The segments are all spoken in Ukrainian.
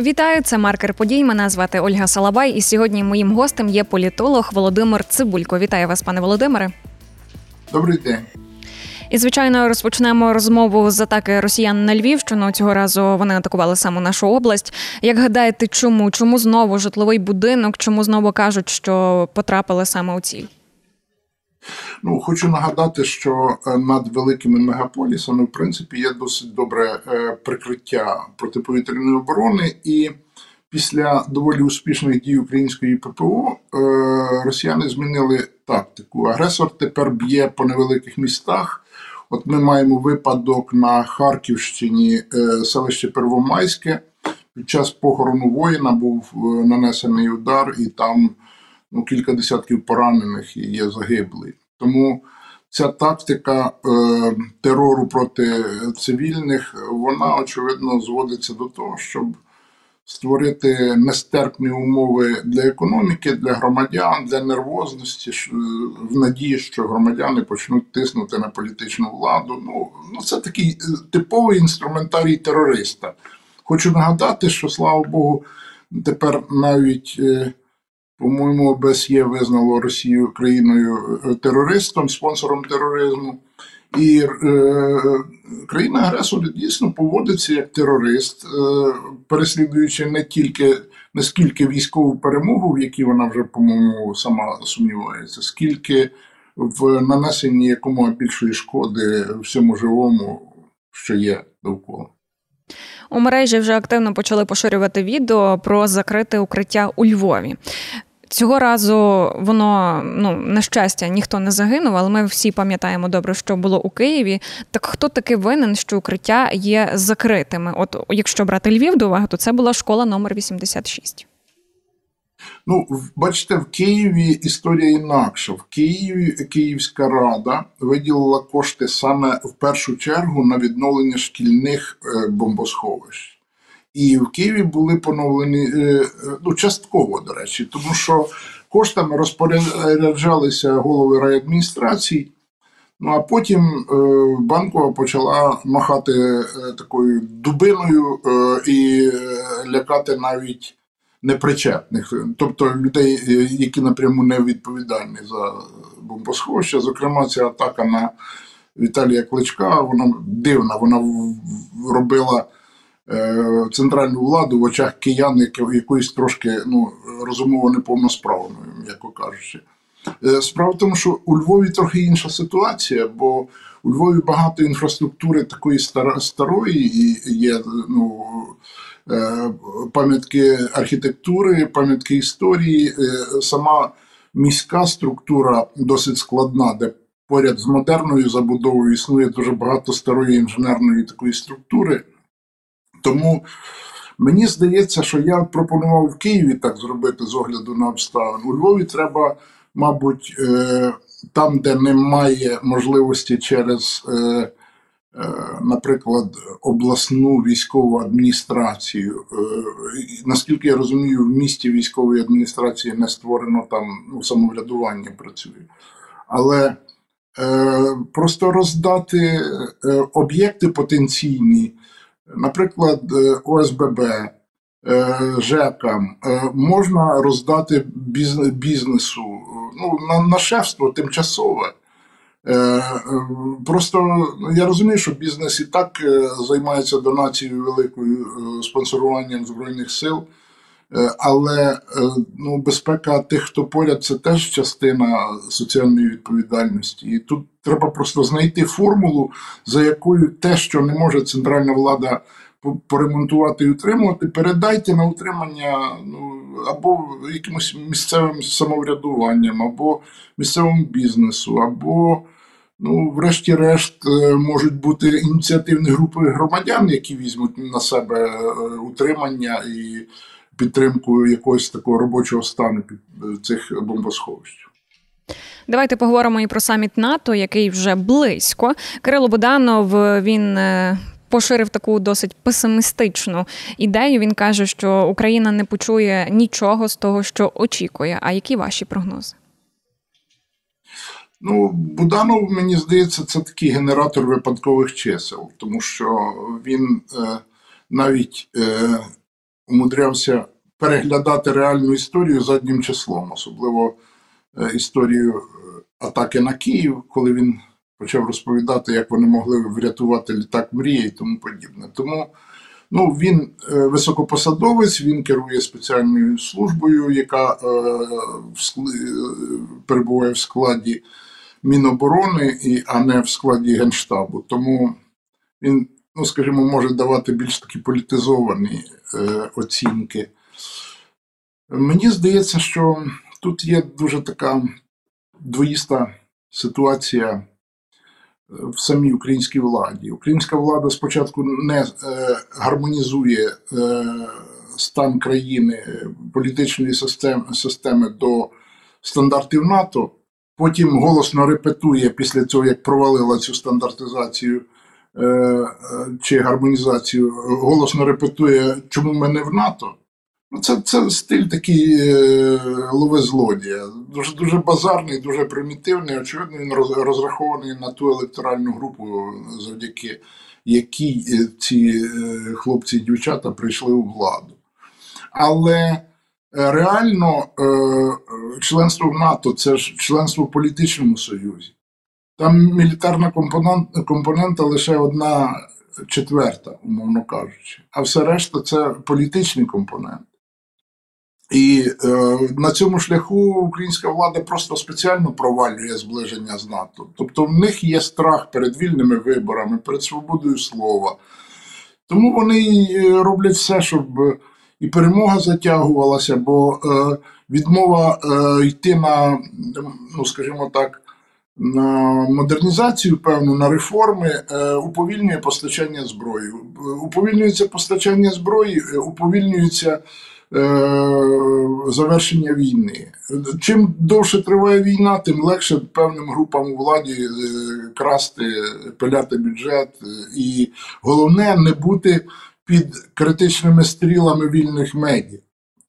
Вітаю, це маркер подій. Мене звати Ольга Салабай, і сьогодні моїм гостем є політолог Володимир Цибулько. Вітаю вас, пане Володимире. Добрий день. І звичайно розпочнемо розмову з атаки росіян на Львівщину. Цього разу вони атакували саме нашу область. Як гадаєте, чому? Чому знову житловий будинок? Чому знову кажуть, що потрапили саме у ціль? Ну, хочу нагадати, що е, над великими мегаполісами, в принципі, є досить добре е, прикриття протиповітряної оборони, і після доволі успішних дій української ППО е, росіяни змінили тактику. Агресор тепер б'є по невеликих містах. От ми маємо випадок на Харківщині, селище Первомайське. Під час похорону воїна був нанесений удар, і там ну, кілька десятків поранених є загиблі. Тому ця тактика е, терору проти цивільних, вона очевидно зводиться до того, щоб створити нестерпні умови для економіки, для громадян, для нервозності, в надії, що громадяни почнуть тиснути на політичну владу. Ну, ну це такий е, типовий інструментарій терориста. Хочу нагадати, що слава Богу, тепер навіть. Е, по-моєму, ОБСЄ визнало Росію країною е, терористом, спонсором тероризму. І е, країна-агресор дійсно поводиться як терорист, е, переслідуючи не тільки не скільки військову перемогу, в якій вона вже, по-моєму, сама сумнівається, скільки в нанесенні якомога більшої шкоди всьому живому, що є довкола. У мережі вже активно почали поширювати відео про закрите укриття у Львові. Цього разу воно ну на щастя ніхто не загинув, але ми всі пам'ятаємо добре, що було у Києві. Так хто таки винен, що укриття є закритими? От якщо брати Львів до уваги, то це була школа номер 86. Ну, бачите, в Києві історія інакша. В Києві Київська рада виділила кошти саме в першу чергу на відновлення шкільних е, бомбосховищ. І в Києві були поновлені е, е, ну, частково, до речі, тому що коштами розпоряджалися голови райадміністрацій. Ну а потім е, банкова почала махати такою дубиною і лякати навіть непричетних, тобто людей, які напряму не відповідальні за бомбосховище. Зокрема, ця атака на Віталія Кличка, вона дивна, вона робила. Е, центральну владу в очах киян якоюсь трошки ну, розумово неповносправною, м'яко кажучи. Е, справа в тому, що у Львові трохи інша ситуація, бо у Львові багато інфраструктури такої старої і є ну, е, пам'ятки архітектури, пам'ятки історії. Сама міська структура досить складна, де поряд з модерною забудовою існує дуже багато старої інженерної такої структури. Тому мені здається, що я пропонував в Києві так зробити з огляду на обставин. У Львові треба, мабуть, е, там, де немає можливості через, е, е, наприклад, обласну військову адміністрацію. Наскільки я розумію, в місті військової адміністрації не створено там ну, самоврядування працює. Але просто роздати об'єкти потенційні наприклад, е, ОСББ, е, ЖЕКам е, можна роздати бізнесу ну, на, на шефство тимчасове. Просто я розумію, що бізнес і так займається донацією великою спонсоруванням Збройних сил. Е, але е, ну, безпека тих, хто поряд, це теж частина соціальної відповідальності. І тут треба просто знайти формулу, за якою те, що не може центральна влада поремонтувати і утримувати, передайте на утримання ну, або якимось місцевим самоврядуванням, або місцевому бізнесу, або. Ну, врешті-решт, е, можуть бути ініціативні групи громадян, які візьмуть на себе утримання і підтримку якогось такого робочого стану під е, цих бомбосховищ. Давайте поговоримо і про саміт НАТО, який вже близько. Кирило Буданов він е, поширив таку досить песимістичну ідею. Він каже, що Україна не почує нічого з того, що очікує. А які ваші прогнози? Ну, Буданов, мені здається, це такий генератор випадкових чисел, тому що він. Е, навіть е, умудрявся переглядати реальну історію заднім числом, особливо е, історію е, атаки на Київ, коли він почав розповідати, як вони могли врятувати літак мрії і тому подібне. Тому ну, він е, високопосадовець, він керує спеціальною службою, яка е, в перебуває в складі Міноборони, і, а не в складі Генштабу. Тому він, ну скажімо, може давати більш такі політизовані е, оцінки. Мені здається, що тут є дуже така двоїста ситуація е, в самій українській владі. Українська влада спочатку не е, гармонізує е, стан країни політичної системи, системи до стандартів НАТО, потім голосно репетує після цього, як провалила цю стандартизацію чи гармонізацію, голосно репетує, чому ми не в НАТО. Ну, це, це стиль такий е, лови злодія. Дуже, дуже базарний, дуже примітивний. Очевидно, він розрахований на ту електоральну групу, завдяки якій е, ці е, хлопці і дівчата прийшли у владу. Але е, реально е, е, членство в НАТО це ж членство в політичному союзі. Там мілітарна компонент, компонента лише одна четверта, умовно кажучи, а все решта це політичний компонент. І е, на цьому шляху українська влада просто спеціально провалює зближення з НАТО. Тобто в них є страх перед вільними виборами, перед свободою слова. Тому вони е, роблять все, щоб і перемога затягувалася, бо е, відмова е, йти на, ну скажімо так, на модернізацію, певну, на реформи, е, уповільнює постачання зброї. Е, Уповільнюється постачання зброї, е, уповільнюється завершення війни. Чим довше триває війна, тим легше певним групам у владі красти, пиляти бюджет. І головне не бути під критичними стрілами вільних медіа,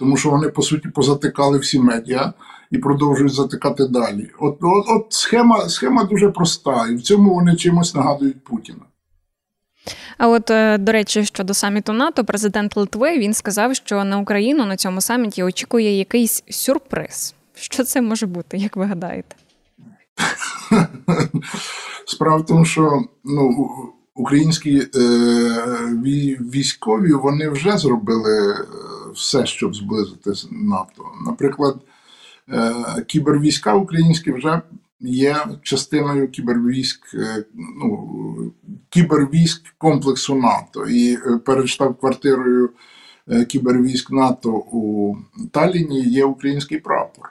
тому що вони по суті позатикали всі медіа і продовжують затикати далі. От, от, от схема, схема дуже проста, і в цьому вони чимось нагадують Путіна. А от, е, до речі, щодо саміту НАТО, президент Литви він сказав, що на Україну на цьому саміті очікує якийсь сюрприз. Що це може бути, як ви гадаєте? Справа в тому, що ну, українські е, військові вони вже зробили е, все, щоб зблизити НАТО. Наприклад, е, кібервійська українські вже є частиною кібервійськ, е, ну, кібервійськ комплексу НАТО. І е, перед штаб-квартирою е, кібервійськ НАТО у Талліні є український прапор.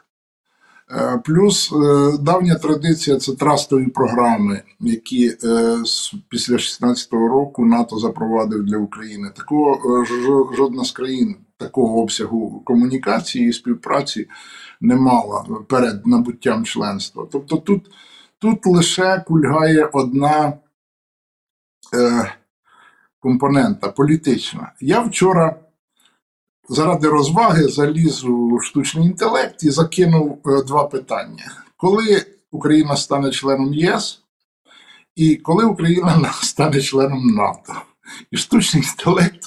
Е, Плюс е, давня традиція це трастові програми, які е, після 16-го року НАТО запровадив для України. Такого жодна з країн такого обсягу комунікації і співпраці не мала перед набуттям членства. Тобто тут, тут лише кульгає одна е, компонента політична. Я вчора заради розваги заліз у штучний інтелект і закинув е, два питання: коли Україна стане членом ЄС, і коли Україна стане членом НАТО? І штучний інтелект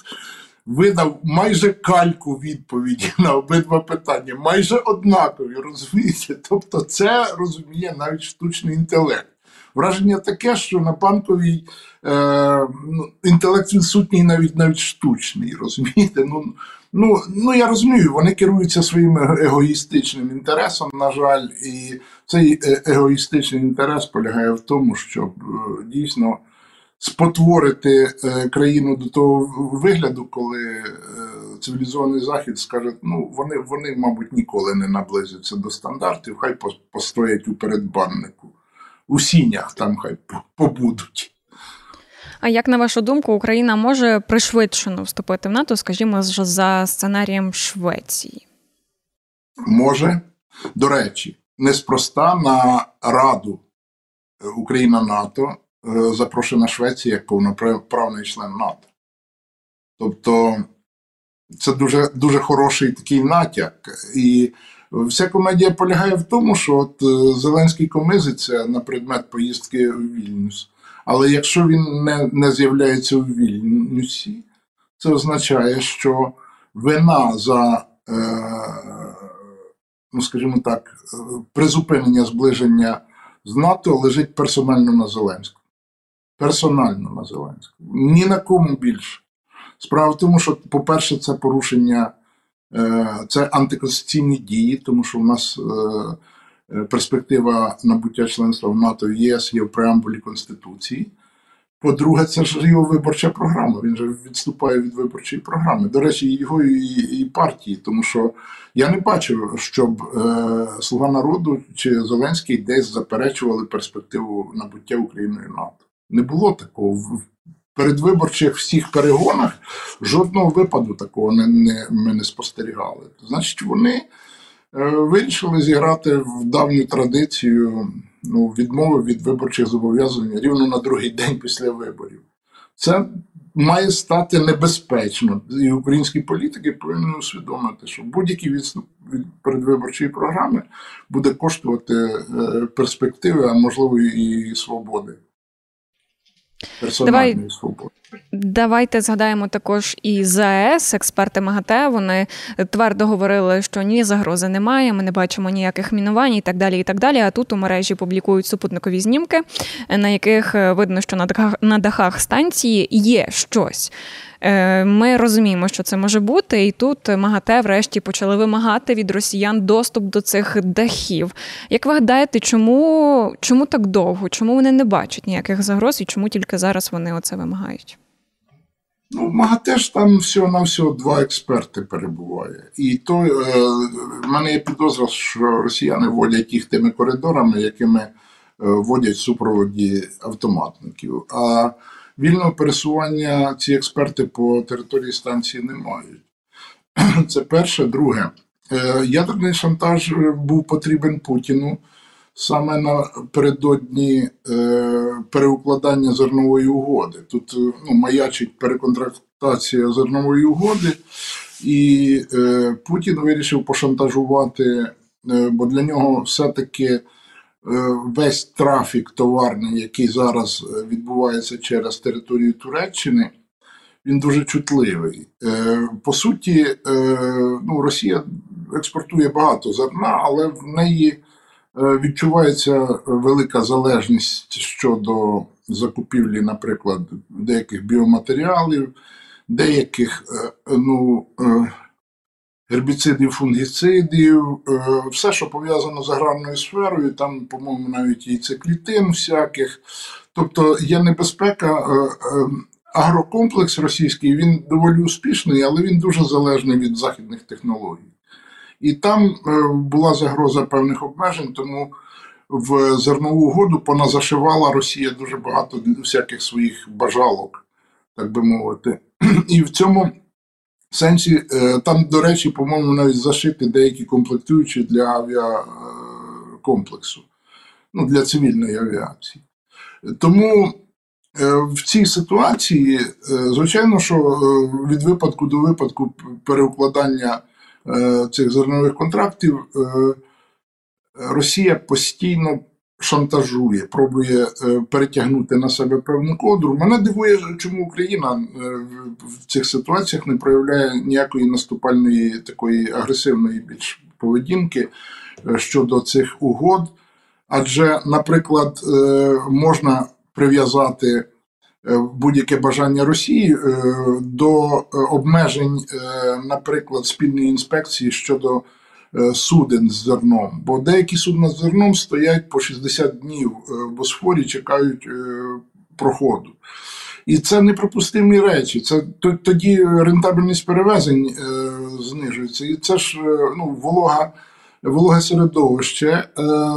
видав майже кальку відповіді на обидва питання, майже однакові, розумієте? Тобто, це розуміє навіть штучний інтелект. Враження таке, що на банковій е, ну, інтелект відсутній навіть навіть штучний, розумієте? Ну, ну, ну я розумію, вони керуються своїм егоїстичним інтересом, на жаль, і цей е, егоїстичний інтерес полягає в тому, щоб е, дійсно спотворити е, країну до того вигляду, коли е, цивілізований захід скаже, ну вони, вони, мабуть, ніколи не наблизяться до стандартів, хай постоять у передбаннику. У сінях там хай побудуть. А як на вашу думку, Україна може пришвидшено вступити в НАТО, скажімо, за сценарієм Швеції? Може, до речі, неспроста на Раду е, Україна-НАТО е, запрошена Швеція як повноправний член НАТО. Тобто це дуже, дуже хороший такий натяк. І вся комедія полягає в тому, що от е, Зеленський комизиться на предмет поїздки у Вільнюс. Але якщо він не, не з'являється у Вільнюсі, Це означає, що вина за, е, ну скажімо так, призупинення зближення з НАТО лежить персонально на Зеленському. Персонально на Зеленському. Ні на кому більше. Справа в тому, що, по-перше, це порушення, е, це антиконституційні дії, тому що в нас е, перспектива набуття членства в НАТО і ЄС є в преамбулі Конституції. По-друге, це ж його виборча програма. Він же відступає від виборчої програми. До речі, його і, і партії, тому що я не бачив, щоб е, Слуга народу чи Зеленський десь заперечували перспективу набуття Україною НАТО. Не було такого. В передвиборчих всіх перегонах жодного випаду такого не, не, ми не спостерігали. Значить, вони е, вирішили зіграти в давню традицію ну, відмови від виборчих зобов'язань рівно на другий день після виборів. Це має стати небезпечно. І українські політики повинні усвідомити, що будь-який відступ від передвиборчої програми буде коштувати е, перспективи, а можливо і свободи. Персональної Давай. свободи. Давайте згадаємо також і ЗАЕС, експерти МАГАТЕ. Вони твердо говорили, що ні, загрози немає, ми не бачимо ніяких мінувань і так далі. І так далі. А тут у мережі публікують супутникові знімки, на яких видно, що на дахах, на дахах станції є щось. Е, ми розуміємо, що це може бути, і тут МАГАТЕ врешті почали вимагати від росіян доступ до цих дахів. Як ви гадаєте, чому чому так довго? Чому вони не бачать ніяких загроз і чому тільки зараз вони оце вимагають? Ну, МАГАТЕ ж там всього на всього два експерти перебуває. І то е, в мене є підозра, що росіяни водять їх тими коридорами, якими е, водять супроводі автоматників. А вільного пересування ці експерти по території станції не мають. Це перше. Друге, е, ядерний шантаж був потрібен Путіну саме напередодні е, переукладання зернової угоди. Тут ну, маячить переконтрактація зернової угоди, і е, Путін вирішив пошантажувати, бо для нього все-таки. Е, весь трафік товарний, який зараз е, відбувається через територію Туреччини, він дуже чутливий. Е, по суті, ну, Росія експортує багато зерна, але в неї відчувається велика залежність щодо закупівлі, наприклад, деяких біоматеріалів, деяких ну, гербіцидів, фунгіцидів, е, все, що пов'язано з аграрною сферою, там, по-моєму, навіть і циклітин всяких. Тобто є небезпека. Е, е, агрокомплекс російський він доволі успішний, але він дуже залежний від західних технологій. І там була загроза певних обмежень, тому в зернову угоду поназашивала Росія дуже багато всяких своїх бажалок, так би мовити. І в цьому сенсі, е, там, до речі, по-моєму, навіть зашити деякі комплектуючі для авіакомплексу, ну, для цивільної авіації. Тому е, в цій ситуації, е, звичайно, що від випадку до випадку переукладання цих зернових контрактів Росія постійно шантажує, пробує е, перетягнути на себе певну кодру. Мене дивує, чому Україна е, в цих ситуаціях не проявляє ніякої наступальної такої агресивної більш поведінки е, щодо цих угод. Адже, наприклад, можна прив'язати будь-яке бажання Росії до обмежень, наприклад, спільної інспекції щодо. Е, суден з зерном, бо деякі судна з зерном стоять по 60 днів е, в Босфорі, чекають е, проходу. І це неприпустимі речі. Це тоді рентабельність перевезень знижується. І це ж ну, волога, вологе середовище.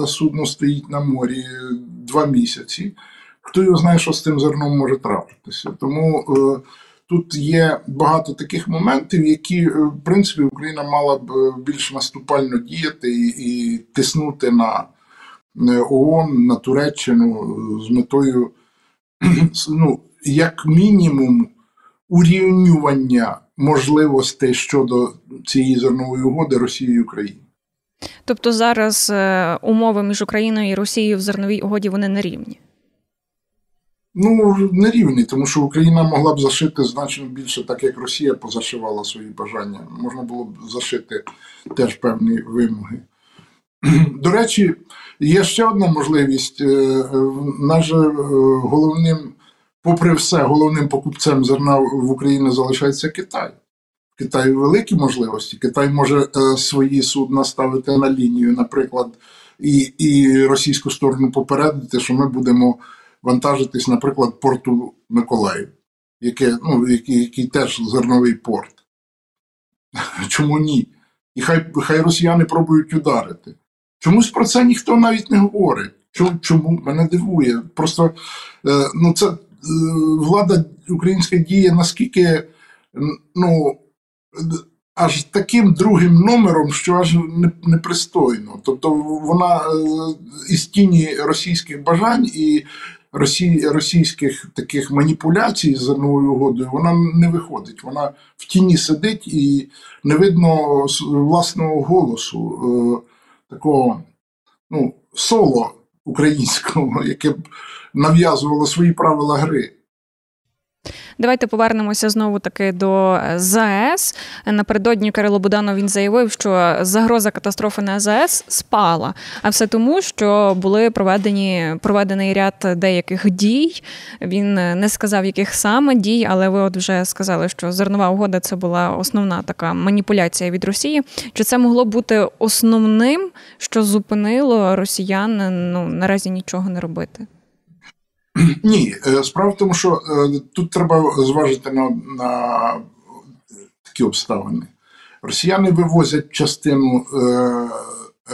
Судно стоїть на морі два місяці. Хто його знає, що з тим зерном може трапитися. Тому е, Тут є багато таких моментів, які е, в принципі Україна мала б е, більш наступально діяти і, і тиснути на ООН, на Туреччину з метою, ну, як мінімум, урівнювання можливостей щодо цієї зернової угоди Росії і України. Тобто зараз е, умови між Україною і Росією в зерновій угоді вони не рівні? Ну, нерівний, тому що Україна могла б зашити значно більше, так як Росія позашивала свої бажання. Можна було б зашити теж певні вимоги. До речі, є ще одна можливість. Наш головним, попри все, головним покупцем зерна в Україні залишається Китай. В Китаї великі можливості. Китай може свої судна ставити на лінію, наприклад, і, і російську сторону попередити, що ми будемо вантажитись, наприклад, порту Миколаїв, яке, ну, який, який теж зерновий порт. Чому ні? І хай хай росіяни пробують ударити. Чомусь про це ніхто навіть не говорить. Чому чому? мене дивує? Просто е, ну, це е, влада українська діє наскільки ну, аж таким другим номером, що аж непристойно. Тобто вона е, із тіні російських бажань і росій, російських таких маніпуляцій з зерновою угодою, вона не виходить. Вона в тіні сидить і не видно власного голосу, е, такого ну, соло українського, яке б нав'язувало свої правила гри. Давайте повернемося знову таки до е, ЗАЕС. Напередодні Кирило Буданов він заявив, що загроза катастрофи на ЗАЕС спала, а все тому, що були проведені проведений ряд деяких дій. Він не сказав, яких саме дій, але ви от вже сказали, що зернова угода це була основна така маніпуляція від Росії. Чи це могло бути основним, що зупинило росіян ну наразі нічого не робити? Ні, е, справа в тому, що е, тут треба зважити на, на такі обставини. Росіяни вивозять частину е,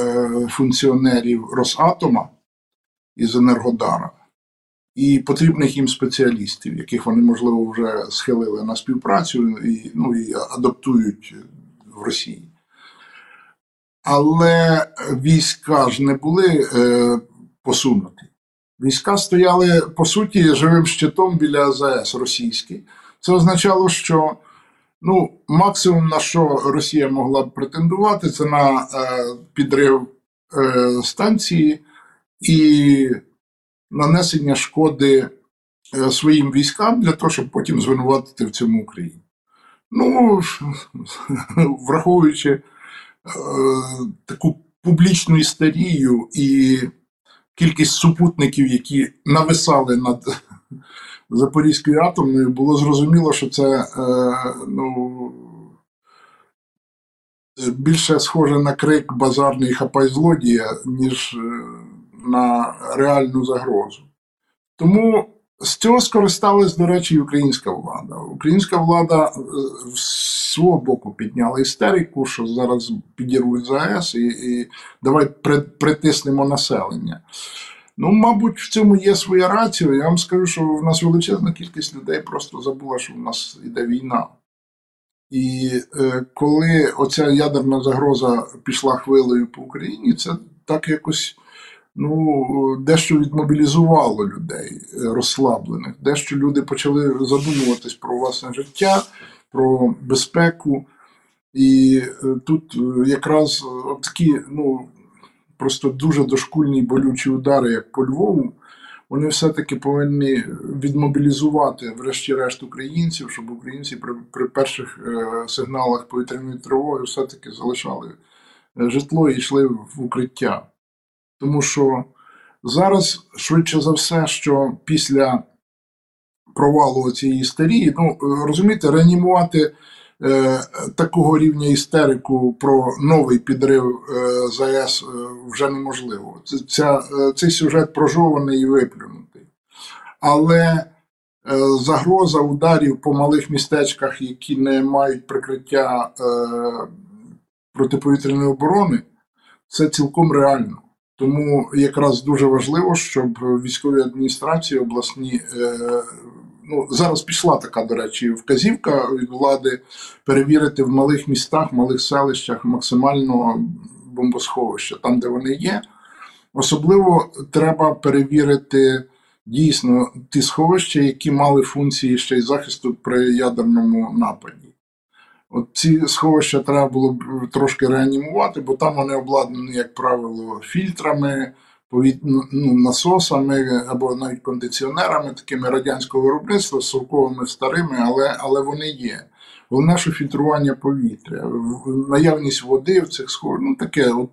е, функціонерів Росатома із Енергодара і потрібних їм спеціалістів, яких вони, можливо, вже схилили на співпрацю і ну, і адаптують в Росії. Але війська ж не були е, посунуті. Війська стояли по суті живим щитом біля АЗС російський. Це означало, що ну, максимум на що Росія могла б претендувати, це на е, підрив е, станції і нанесення шкоди е, своїм військам для того, щоб потім звинуватити в цьому Україну. Ну, враховуючи е, таку публічну істерію і кількість супутників, які нависали над Запорізькою атомною, було зрозуміло, що це е, ну, більше схоже на крик базарний хапай злодія, ніж е, на реальну загрозу. Тому з цього скористалась, до речі, українська влада. Українська влада е, свого боку підняла істерику, що зараз підірвуть ЗАЕС, і і давай притиснемо населення. Ну, мабуть, в цьому є своя рація. Я вам скажу, що в нас величезна кількість людей просто забула, що в нас йде війна. І е, коли оця ядерна загроза пішла хвилею по Україні, це так якось ну, дещо відмобілізувало людей розслаблених, дещо люди почали задумуватись про власне життя про безпеку. І е, тут е, якраз е, такі, ну, просто дуже дошкульні болючі удари, як по Львову, вони все-таки повинні відмобілізувати, врешті-решт, українців, щоб українці при при перших сигналах повітряної тривоги все-таки залишали житло і йшли в укриття. Тому що зараз, швидше за все, що після провалу цієї істерії. Ну, е, розумієте, реанімувати е, такого рівня істерику про новий підрив е, ЗАЕС е, вже неможливо. Ця, е, Цей сюжет прожований і виплюнутий. Але загроза ударів по малих містечках, які не мають прикриття е, протиповітряної оборони, це цілком реально. Тому якраз дуже важливо, щоб військові адміністрації обласні е, ну зараз пішла така, до речі, вказівка від влади перевірити в малих містах, малих селищах максимально бомбосховища, там, де вони є. Особливо треба перевірити дійсно ті сховища, які мали функції ще й захисту при ядерному нападі. От ці сховища треба було б трошки реанімувати, бо там вони обладнані, як правило, фільтрами повіт... ну, насосами або навіть кондиціонерами, такими радянського виробництва, совковими старими, але, але вони є. Головне, що фільтрування повітря, наявність води в цих сховах, ну таке. От,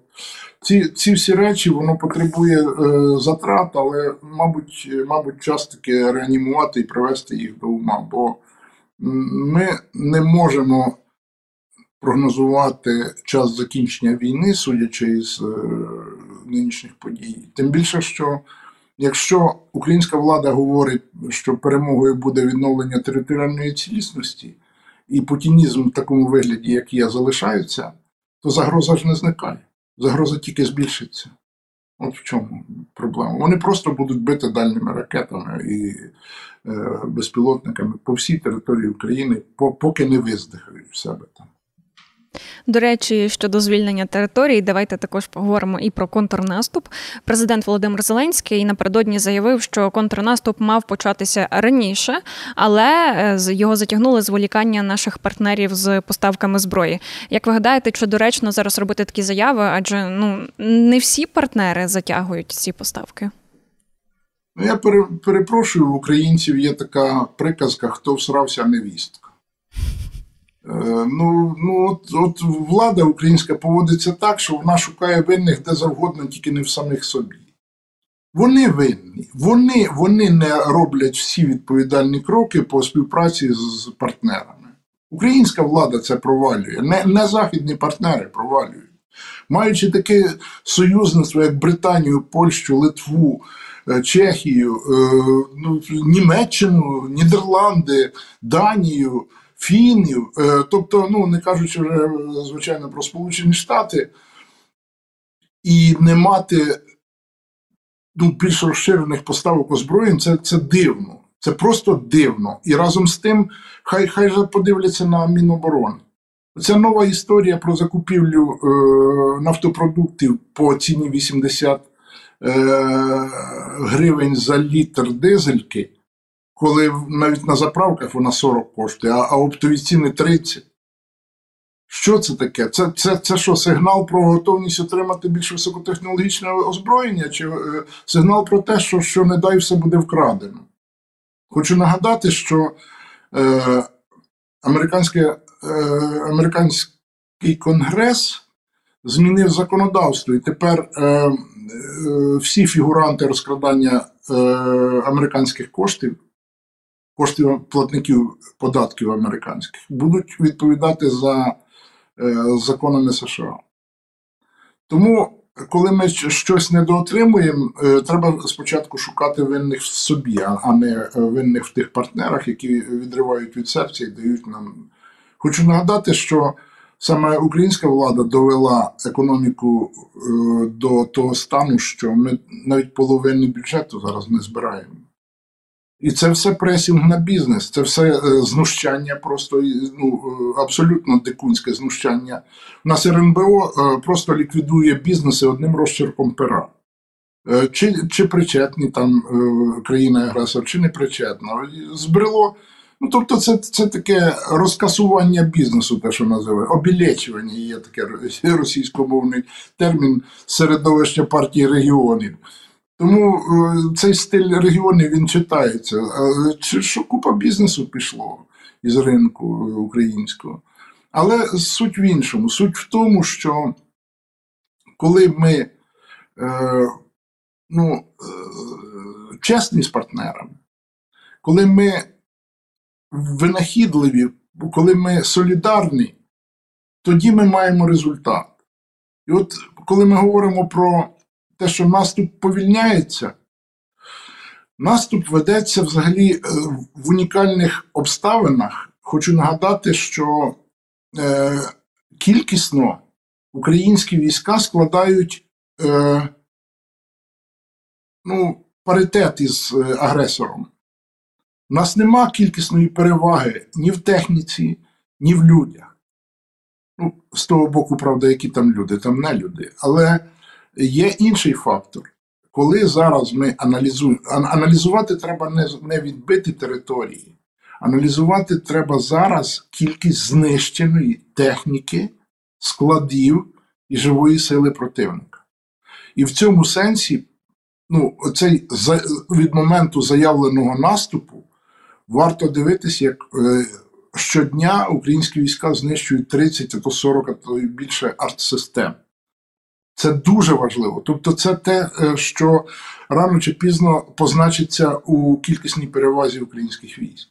ці ці всі речі воно потребує е, затрат, але, мабуть, мабуть, час таки реанімувати і привести їх до ума. Бо ми не можемо прогнозувати час закінчення війни, судячи із е, нинішніх подій. Тим більше, що якщо українська влада говорить, що перемогою буде відновлення територіальної цілісності, і путінізм в такому вигляді, як є, залишаються, то загроза ж не зникає. Загроза тільки збільшиться. От в чому проблема. Вони просто будуть бити дальніми ракетами і е, безпілотниками по всій території України, поки не виздихають себе там. До речі, щодо звільнення території, давайте також поговоримо і про контрнаступ. Президент Володимир Зеленський напередодні заявив, що контрнаступ мав початися раніше, але е, його затягнули зволікання наших партнерів з поставками зброї. Як ви гадаєте, чи доречно зараз робити такі заяви? Адже ну не всі партнери затягують ці поставки. Ну, я перепрошую, в українців є така приказка: хто всрався невістка. Е, ну, ну от, влада українська поводиться так, що вона шукає винних де завгодно, тільки не в самих собі. Вони винні, вони вони не роблять всі відповідальні кроки по співпраці з партнерами. Українська влада це провалює, не, не західні партнери провалюють. Маючи таке союзництво, як Британію, Польщу, Литву, е, Чехію, е, ну, Німеччину, Нідерланди, Данію фінів, е, тобто, ну не кажучи вже звичайно про Сполучені Штати, і не мати ну, більш розширених поставок озброєнь, це це дивно. Це просто дивно. І разом з тим, хай хай же подивляться на Міноборони. Це нова історія про закупівлю е, нафтопродуктів по ціні 80 е, гривень за літр дизельки коли навіть на заправках вона 40 коштує, а, а оптові ціни 30. Що це таке? Це це, це що, сигнал про готовність отримати більш високотехнологічне озброєння, чи е, сигнал про те, що що не дай все буде вкрадено? Хочу нагадати, що е, американське, е, американський конгрес змінив законодавство, і тепер е, е, всі фігуранти розкрадання е, американських коштів коштів платників податків американських будуть відповідати за е, законами США. Тому, коли ми щось недоотримуємо, е, треба спочатку шукати винних в собі, а не винних в тих партнерах, які відривають від серця і дають нам. Хочу нагадати, що саме українська влада довела економіку е, до того стану, що ми навіть половини бюджету зараз не збираємо. І це все пресінг на бізнес, це все е, знущання, просто ну, е, абсолютно дикунське знущання. У нас РНБО е, просто ліквідує бізнеси одним розчерком пера. Чи чи причетні там країна-агресор, чи не причетна. Збрело. Ну, тобто, це це таке розкасування бізнесу, те, що називають, обілечування є таке російськомовний термін середовища партії регіонів. Тому е, цей стиль регіонів він читається. Чи що купа бізнесу пішло із ринку українського? Але суть в іншому. Суть в тому, що коли ми е, ну, е, чесні з партнерами, коли ми винахідливі, коли ми солідарні, тоді ми маємо результат. І от коли ми говоримо про те, що наступ повільняється, наступ ведеться взагалі е, в унікальних обставинах. Хочу нагадати, що е, кількісно українські війська складають е, ну, паритет із е, агресором. У нас нема кількісної переваги ні в техніці, ні в людях. Ну, З того боку, правда, які там люди, там не люди. Але Є інший фактор. Коли зараз ми аналізуємо, аналізувати треба не, не відбити території, аналізувати треба зараз кількість знищеної техніки, складів і живої сили противника. І в цьому сенсі ну, оцей від моменту заявленого наступу варто дивитися, як е, щодня українські війська знищують 30, а то 40, а то і більше артсистем. Це дуже важливо. Тобто, це те, е, що рано чи пізно позначиться у кількісній перевазі українських військ.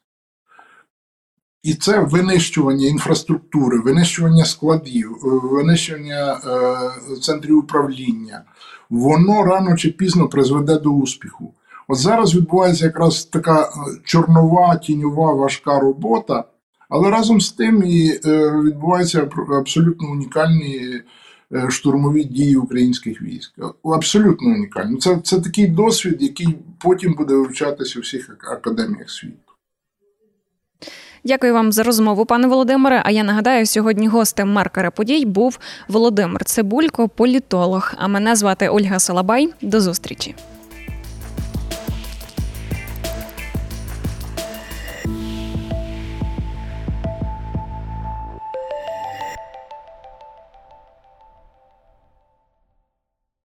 І це винищування інфраструктури, винищування складів, е, винищування е, центрів управління, воно рано чи пізно призведе до успіху. От зараз відбувається якраз така е, чорнова, тіньова, важка робота, але разом з тим і е, відбуваються абсолютно унікальні штурмові дії українських військ. Абсолютно унікально. Це, Це такий досвід, який потім буде вивчатися у всіх академіях світу. Дякую вам за розмову, пане Володимире. А я нагадаю, сьогодні гостем маркера подій був Володимир Цибулько, політолог. А мене звати Ольга Салабай. До зустрічі.